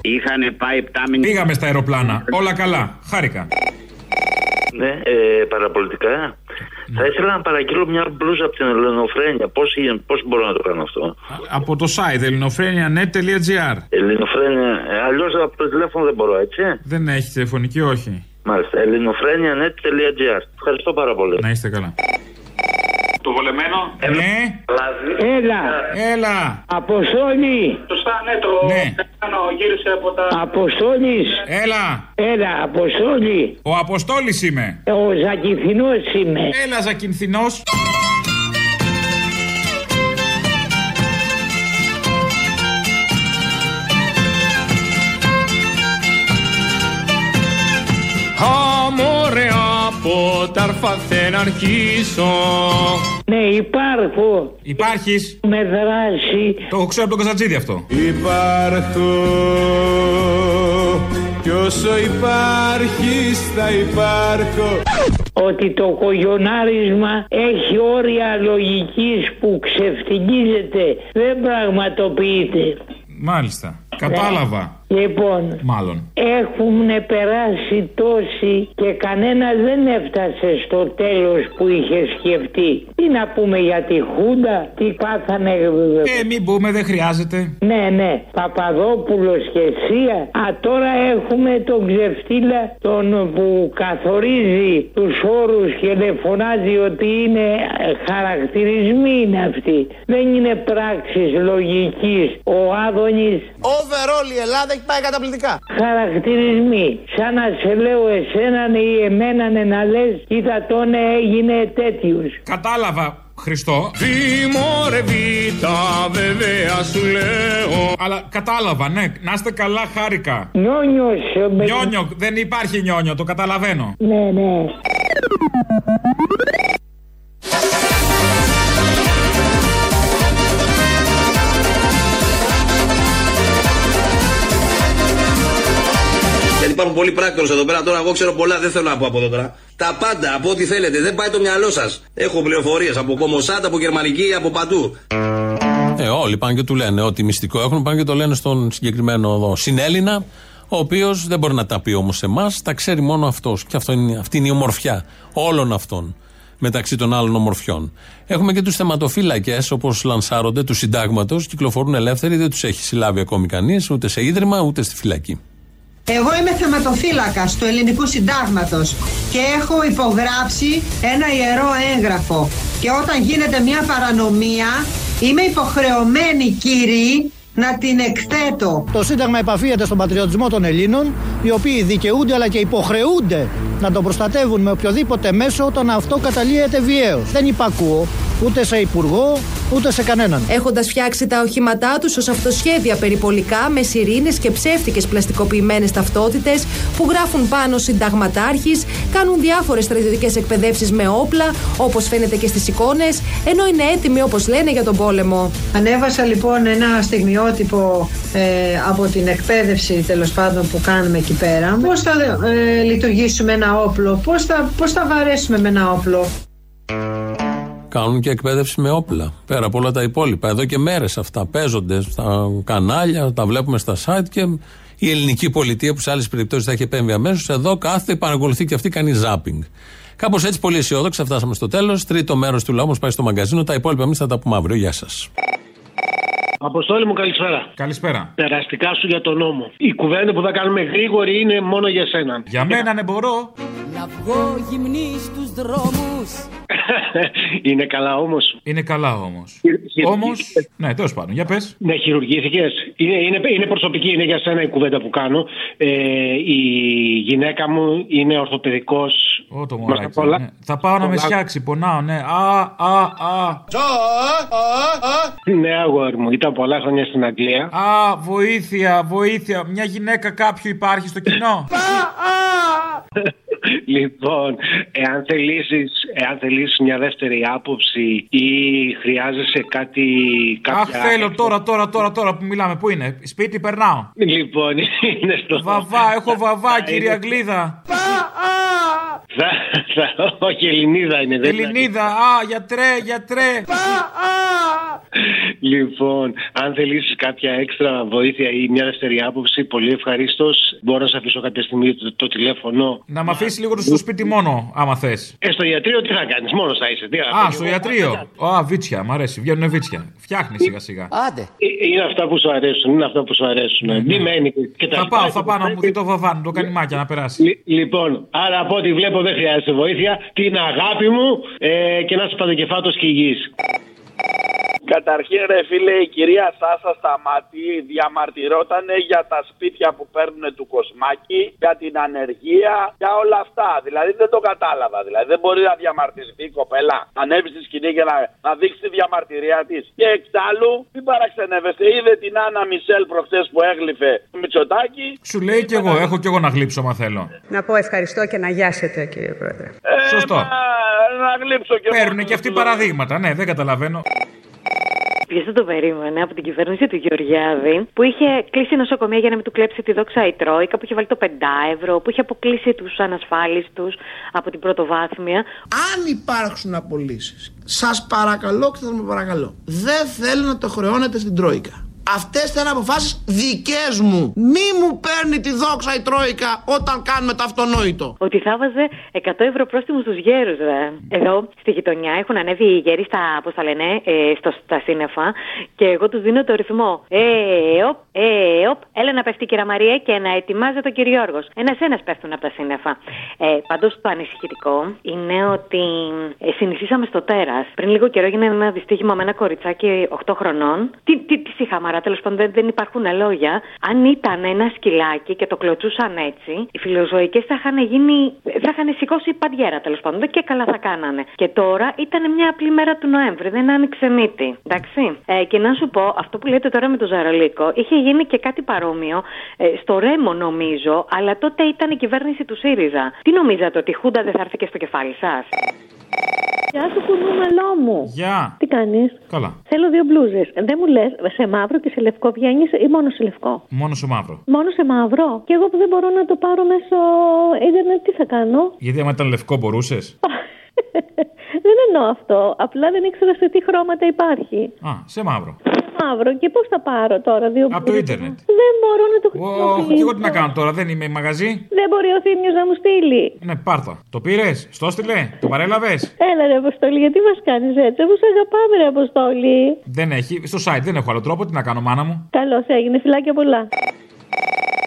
Είχαν πάει 7 μήνε. Πήγαμε στα αεροπλάνα. Όλα καλά. Χάρηκα. Ναι, ε, παραπολιτικά. Θα ήθελα να παραγγείλω μια μπλούζα από την Ελληνοφρένια. Πώς, είναι- πώς μπορώ να το κάνω αυτό; Από το site ελληνοφρένια.net.gr. Ελληνοφρένια, ε, αλλιώς από το τηλέφωνο δεν μπορώ, έτσι; Δεν έχει τηλεφωνική, όχι. Μάλιστα. Ελληνοφρένια.net.gr. Ευχαριστώ πάρα πολύ. Να είστε καλά. Το βολεμένο. Ναι. Έλα. Έλα. Αποστόλη. Σωστά, ναι, το Ναι. κάνω, γύρισε από τα... Αποστόλης. Έλα. Έλα, Αποστόλη. Ο Αποστόλης είμαι. Ο Ζακυθινός είμαι. Έλα, Ζακυνθινός. Αμόρε από ταρφά να αρχίσω. Ναι, υπάρχω. Υπάρχεις; Με δράση. Το ξέρω από τον Καζατζίδη αυτό. Υπάρχω κι όσο υπάρχεις θα υπάρχω ότι το κογιονάρισμα έχει όρια λογικής που ξεφτυγίζεται, δεν πραγματοποιείται. Μάλιστα. Κατάλαβα. Λοιπόν, Μάλλον. έχουν περάσει τόσοι και κανένας δεν έφτασε στο τέλος που είχε σκεφτεί. Τι να πούμε για τη Χούντα, τι πάθανε. Ε, μην πούμε, δεν χρειάζεται. Ναι, ναι. Παπαδόπουλος και Σία. Α, τώρα έχουμε τον ξεφτύλα τον που καθορίζει τους όρους και δεν φωνάζει ότι είναι ε, χαρακτηρισμοί είναι αυτοί. Δεν είναι πράξεις λογικής. Ο Άδωνης Overall η Ελλάδα έχει πάει καταπληκτικά. Χαρακτηρισμοί. Σαν να σε λέω εσέναν ή εμέναν να λες, κοίτα τον έγινε τέτοιου. Κατάλαβα. Χριστό. Βήμωρε βήτα βέβαια σου λέω Αλλά κατάλαβα, ναι. Να είστε καλά, χάρηκα. Νιόνιος. με- Νιόνιο, δεν υπάρχει νιόνιο, το καταλαβαίνω. Ναι, ναι. Υπάρχουν πολλοί πράκτορες εδώ πέρα. Τώρα, εγώ ξέρω πολλά, δεν θέλω να πω από εδώ τώρα. Τα πάντα, από ό,τι θέλετε. Δεν πάει το μυαλό σας. Έχω πληροφορίες από κομμοσάτα, από γερμανική, από παντού. Ε, όλοι πάνε και του λένε ό,τι μυστικό έχουν, πάνε και το λένε στον συγκεκριμένο εδώ συνέλληνα, ο οποίος δεν μπορεί να τα πει όμως σε εμάς, τα ξέρει μόνο αυτός. Και αυτό είναι, αυτή είναι η ομορφιά όλων αυτών μεταξύ των άλλων ομορφιών. Έχουμε και τους θεματοφύλακες, όπως λανσάρονται, τους συντάγματος, κυκλοφορούν ελεύθεροι, δεν τους έχει συλλάβει ακόμη κανείς, ούτε σε ίδρυμα, ούτε στη φυλακή. Εγώ είμαι θεματοφύλακας του ελληνικού συντάγματος και έχω υπογράψει ένα ιερό έγγραφο. Και όταν γίνεται μια παρανομία, είμαι υποχρεωμένη, κύριοι, να την εκθέτω. Το Σύνταγμα επαφίεται στον πατριωτισμό των Ελλήνων, οι οποίοι δικαιούνται αλλά και υποχρεούνται να τον προστατεύουν με οποιοδήποτε μέσο όταν αυτό καταλύεται βιαίως. Δεν υπακούω ούτε σε υπουργό, ούτε σε κανέναν. Έχοντας φτιάξει τα οχήματά τους ως αυτοσχέδια περιπολικά με σιρήνες και ψεύτικες πλαστικοποιημένες ταυτότητες που γράφουν πάνω συνταγματάρχης, κάνουν διάφορες στρατιωτικές εκπαιδεύσεις με όπλα, όπως φαίνεται και στις εικόνες, ενώ είναι έτοιμοι όπως λένε για τον πόλεμο. Ανέβασα λοιπόν ένα στιγμιότυπο ε, από την εκπαίδευση τέλος πάντων που κάνουμε εκεί πέρα. Πώς θα ε, λειτουργήσουμε ένα όπλο, πώς θα, πώς θα βαρέσουμε με ένα όπλο; Κάνουν και εκπαίδευση με όπλα. Πέρα από όλα τα υπόλοιπα. Εδώ και μέρες αυτά παίζονται στα κανάλια, τα βλέπουμε στα site και η ελληνική πολιτεία που σε άλλες περιπτώσεις θα έχει επέμβει αμέσως, εδώ κάθεται, παρακολουθεί και αυτή κάνει ζάπινγκ. Κάπως έτσι πολύ αισιόδοξα φτάσαμε στο τέλος. Τρίτο μέρος του λαού μας πάει στο μαγκαζίνο. Τα υπόλοιπα εμείς θα τα πούμε αύριο. Γεια σας. Αποστόλη μου, καλησπέρα. Καλησπέρα. Περαστικά σου για τον νόμο. Η κουβέντα που θα κάνουμε γρήγορη είναι μόνο για σένα. Για μένα ναι μπορώ. Να βγω γυμνή στους δρόμους *laughs* είναι καλά όμως. Είναι καλά όμως. Όμως. Ναι, τέλος πάντων, για πες. Ναι, χειρουργήθηκες. Είναι, είναι, είναι προσωπική, είναι για σένα η κουβέντα που κάνω. Ε, η γυναίκα μου είναι ορθοπαιδικός. Ω, το μωράκι, ναι. Θα πάω να με σιάξει, πονάω, ναι. Α, α, α. Ναι, αγόρι μου, ήταν πολλά χρόνια στην Αγγλία. Α, βοήθεια, βοήθεια. Μια γυναίκα κάποιου υπάρχει στο κοινό; *laughs* Λοιπόν, εάν θελήσεις, εάν θελήσεις μια δεύτερη άποψη ή χρειάζεσαι κάτι... Αχ, θέλω τώρα, τώρα, τώρα, τώρα που μιλάμε. Πού είναι, σπίτι περνάω. Λοιπόν, *laughs* είναι στο... Βαβά, έχω βαβά, κυρία Γκλίδα. Θα, θα, όχι, Ελληνίδα είναι. Δεν Ελληνίδα, α, γιατρέ, γιατρέ. Λοιπόν, αν θελήσεις κάποια έξτρα βοήθεια ή μια δεύτερη άποψη, πολύ ευχαρίστως. Μπορώ να σε αφήσω κάποια στιγμή το, το τηλέφωνο. Να με αφήσεις λίγο στο σπίτι μόνο, άμα θες. Ε, στο ιατρείο τι θα κάνεις, μόνος θα είσαι. Τι, Α, στο ιατρείο. Α, βίτσια, μ' αρέσει, βγαίνουν βίτσια. Φτιάχνει σιγά σιγά. Άντε. Ε, Είναι αυτά που σου αρέσουν, είναι αυτά που σου αρέσουν. Ναι, Μη ναι. μένει και τα Θα λοιπά. πάω, θα πάω να μου δει το βαβάν, το κανημάκια να περάσει. Λι- Λοιπόν, άρα από ό,τι βλέπω δεν χρειάζεται βοήθεια. Την αγάπη μου ε, και να είσαι παντοκεφάτος και υγιής. Καταρχήν, ρε φίλε, η κυρία Σάσα Σταμάτη διαμαρτυρόταν για τα σπίτια που παίρνουν του Κοσμάκη, για την ανεργία, για όλα αυτά. Δηλαδή δεν το κατάλαβα. Δηλαδή δεν μπορεί να διαμαρτυρηθεί η κοπέλα, να ανέβει στη σκηνή και να, να δείξει τη διαμαρτυρία της. Και εξάλλου, μην παραξενεύεστε, είδε την Άννα Μισελ προχθές που έγλυφε το Μητσοτάκι. Σου λέει κι εγώ, έχω κι εγώ να γλύψω, μα θέλω. Να πω ευχαριστώ και να γιάσετε, κύριε Πρόεδρε. Σωστό. Να γλύψω και Παίρνουν και αυτοί παραδείγματα, ναι, δεν καταλαβαίνω. Ποιος δεν το περίμενε από την κυβέρνηση του Γεωργιάδη που είχε κλείσει νοσοκομεία για να μην του κλέψει τη δόξα η Τρόικα, που είχε βάλει το 5 ευρώ, που είχε αποκλείσει τους ανασφάλιστους από την πρωτοβάθμια. Αν υπάρξουν απολύσεις, σας παρακαλώ και θα με παρακαλώ, δεν θέλω να το χρεώνετε στην Τρόικα. Αυτές θα είναι αποφάσεις δικές μου. Μη μου παίρνει τη δόξα η Τρόικα όταν κάνουμε το αυτονόητο. Ότι θα βάζε 100 ευρώ πρόστιμο στους γέρους, ρε. Εδώ στη γειτονιά έχουν ανέβει οι γέροι στα, πώς τα λένε, ε, στο, στα σύννεφα και εγώ τους δίνω το ρυθμό. Ε, οπ, ε, οπ, έλα να πέφτει η κυρία Μαρία και να ετοιμάζεται ο κύριο Γιώργος. Ένα-ένα πέφτουν από τα σύννεφα. Ε, Πάντως το ανησυχητικό είναι ότι ε, συνηθίσαμε στο τέρας. Πριν λίγο καιρό έγινε ένα δυστύχημα με ένα κοριτσάκι 8 χρονών. Τι, τι, τις συχαμαρά, τέλος πάντων δεν, δεν υπάρχουν λόγια. Αν ήταν ένα σκυλάκι και το κλωτσούσαν έτσι, οι φιλοζωικές θα είχαν γίνει. θα είχαν σηκώσει παντιέρα τέλος πάντων. Δεν και καλά θα κάνανε. Και τώρα ήταν μια απλή μέρα του Νοέμβρη, δεν άνοιξε μύτη. Εντάξει. Ε, και να σου πω, αυτό που λέτε τώρα με το Ζαρολίκο, είχε γίνει και κάτι παρόμοιο ε, στο Ρέμο νομίζω, αλλά τότε ήταν η κυβέρνηση του ΣΥΡΙΖΑ. Τι νομίζατε, ότι η Χούντα δεν θα έρθει και στο κεφάλι σας; Γεια σου, κουνούμελό μου. Γεια. Τι κάνεις; Καλά. Θέλω δύο μπλούζες. Δεν μου λες σε μαύρο και σε λευκό βγαίνεις ή μόνο σε λευκό; Μόνο σε μαύρο. Μόνο σε μαύρο. Και εγώ που δεν μπορώ να το πάρω μέσω ίντερνετ, τι θα κάνω; Γιατί άμα ήταν λευκό μπορούσες; *laughs* δεν εννοώ αυτό. Απλά δεν ήξερα σε τι χρώματα υπάρχει. Α, σε μαύρο. Μαύρο. Και πώς θα πάρω τώρα δύο Από το ίντερνετ. Δεν μπορώ να το Ωχ, χρησιμοποιήσω. και εγώ τι να κάνω τώρα, δεν είμαι μαγαζί. Δεν μπορεί ο Θήμιος να μου στείλει. Ναι, πάρτα. Το πήρες, στο στείλε, το παρέλαβες. Έλα ρε Αποστόλη, γιατί μας κάνεις έτσι. Όπω αγαπάμε ρε Αποστόλη. Δεν έχει, στο site δεν έχω άλλο τρόπο, τι να κάνω, μάνα μου. Καλώς έγινε, φυλάκια πολλά.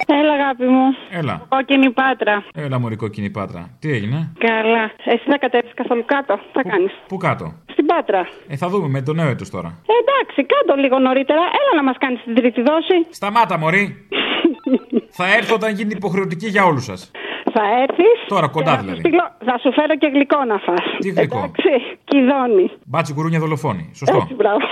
Έλα, αγάπη μου. Έλα. Κόκκινη πάτρα. Έλα, μωρή κόκκινη πάτρα. Τι έγινε, Καλά. Εσύ θα κατέβεις καθόλου κάτω; Θα κάνεις. πού κάτω; Στην πάτρα. Ε, θα δούμε με το νέο έτος τώρα. Ε, εντάξει, κάτω λίγο νωρίτερα. Έλα να μας κάνεις την τρίτη δόση. Σταμάτα, μωρή. *laughs* θα έρθω όταν γίνει υποχρεωτική για όλους σας. Θα έρθεις. Τώρα, κοντά δηλαδή. Θα σου φέρω και γλυκό να φας. Τι γλυκό; Εντάξει, κυδόνι. Μπάτσι κουρούνια δολοφόνη. Σωστό. Έτσι, μπράβο.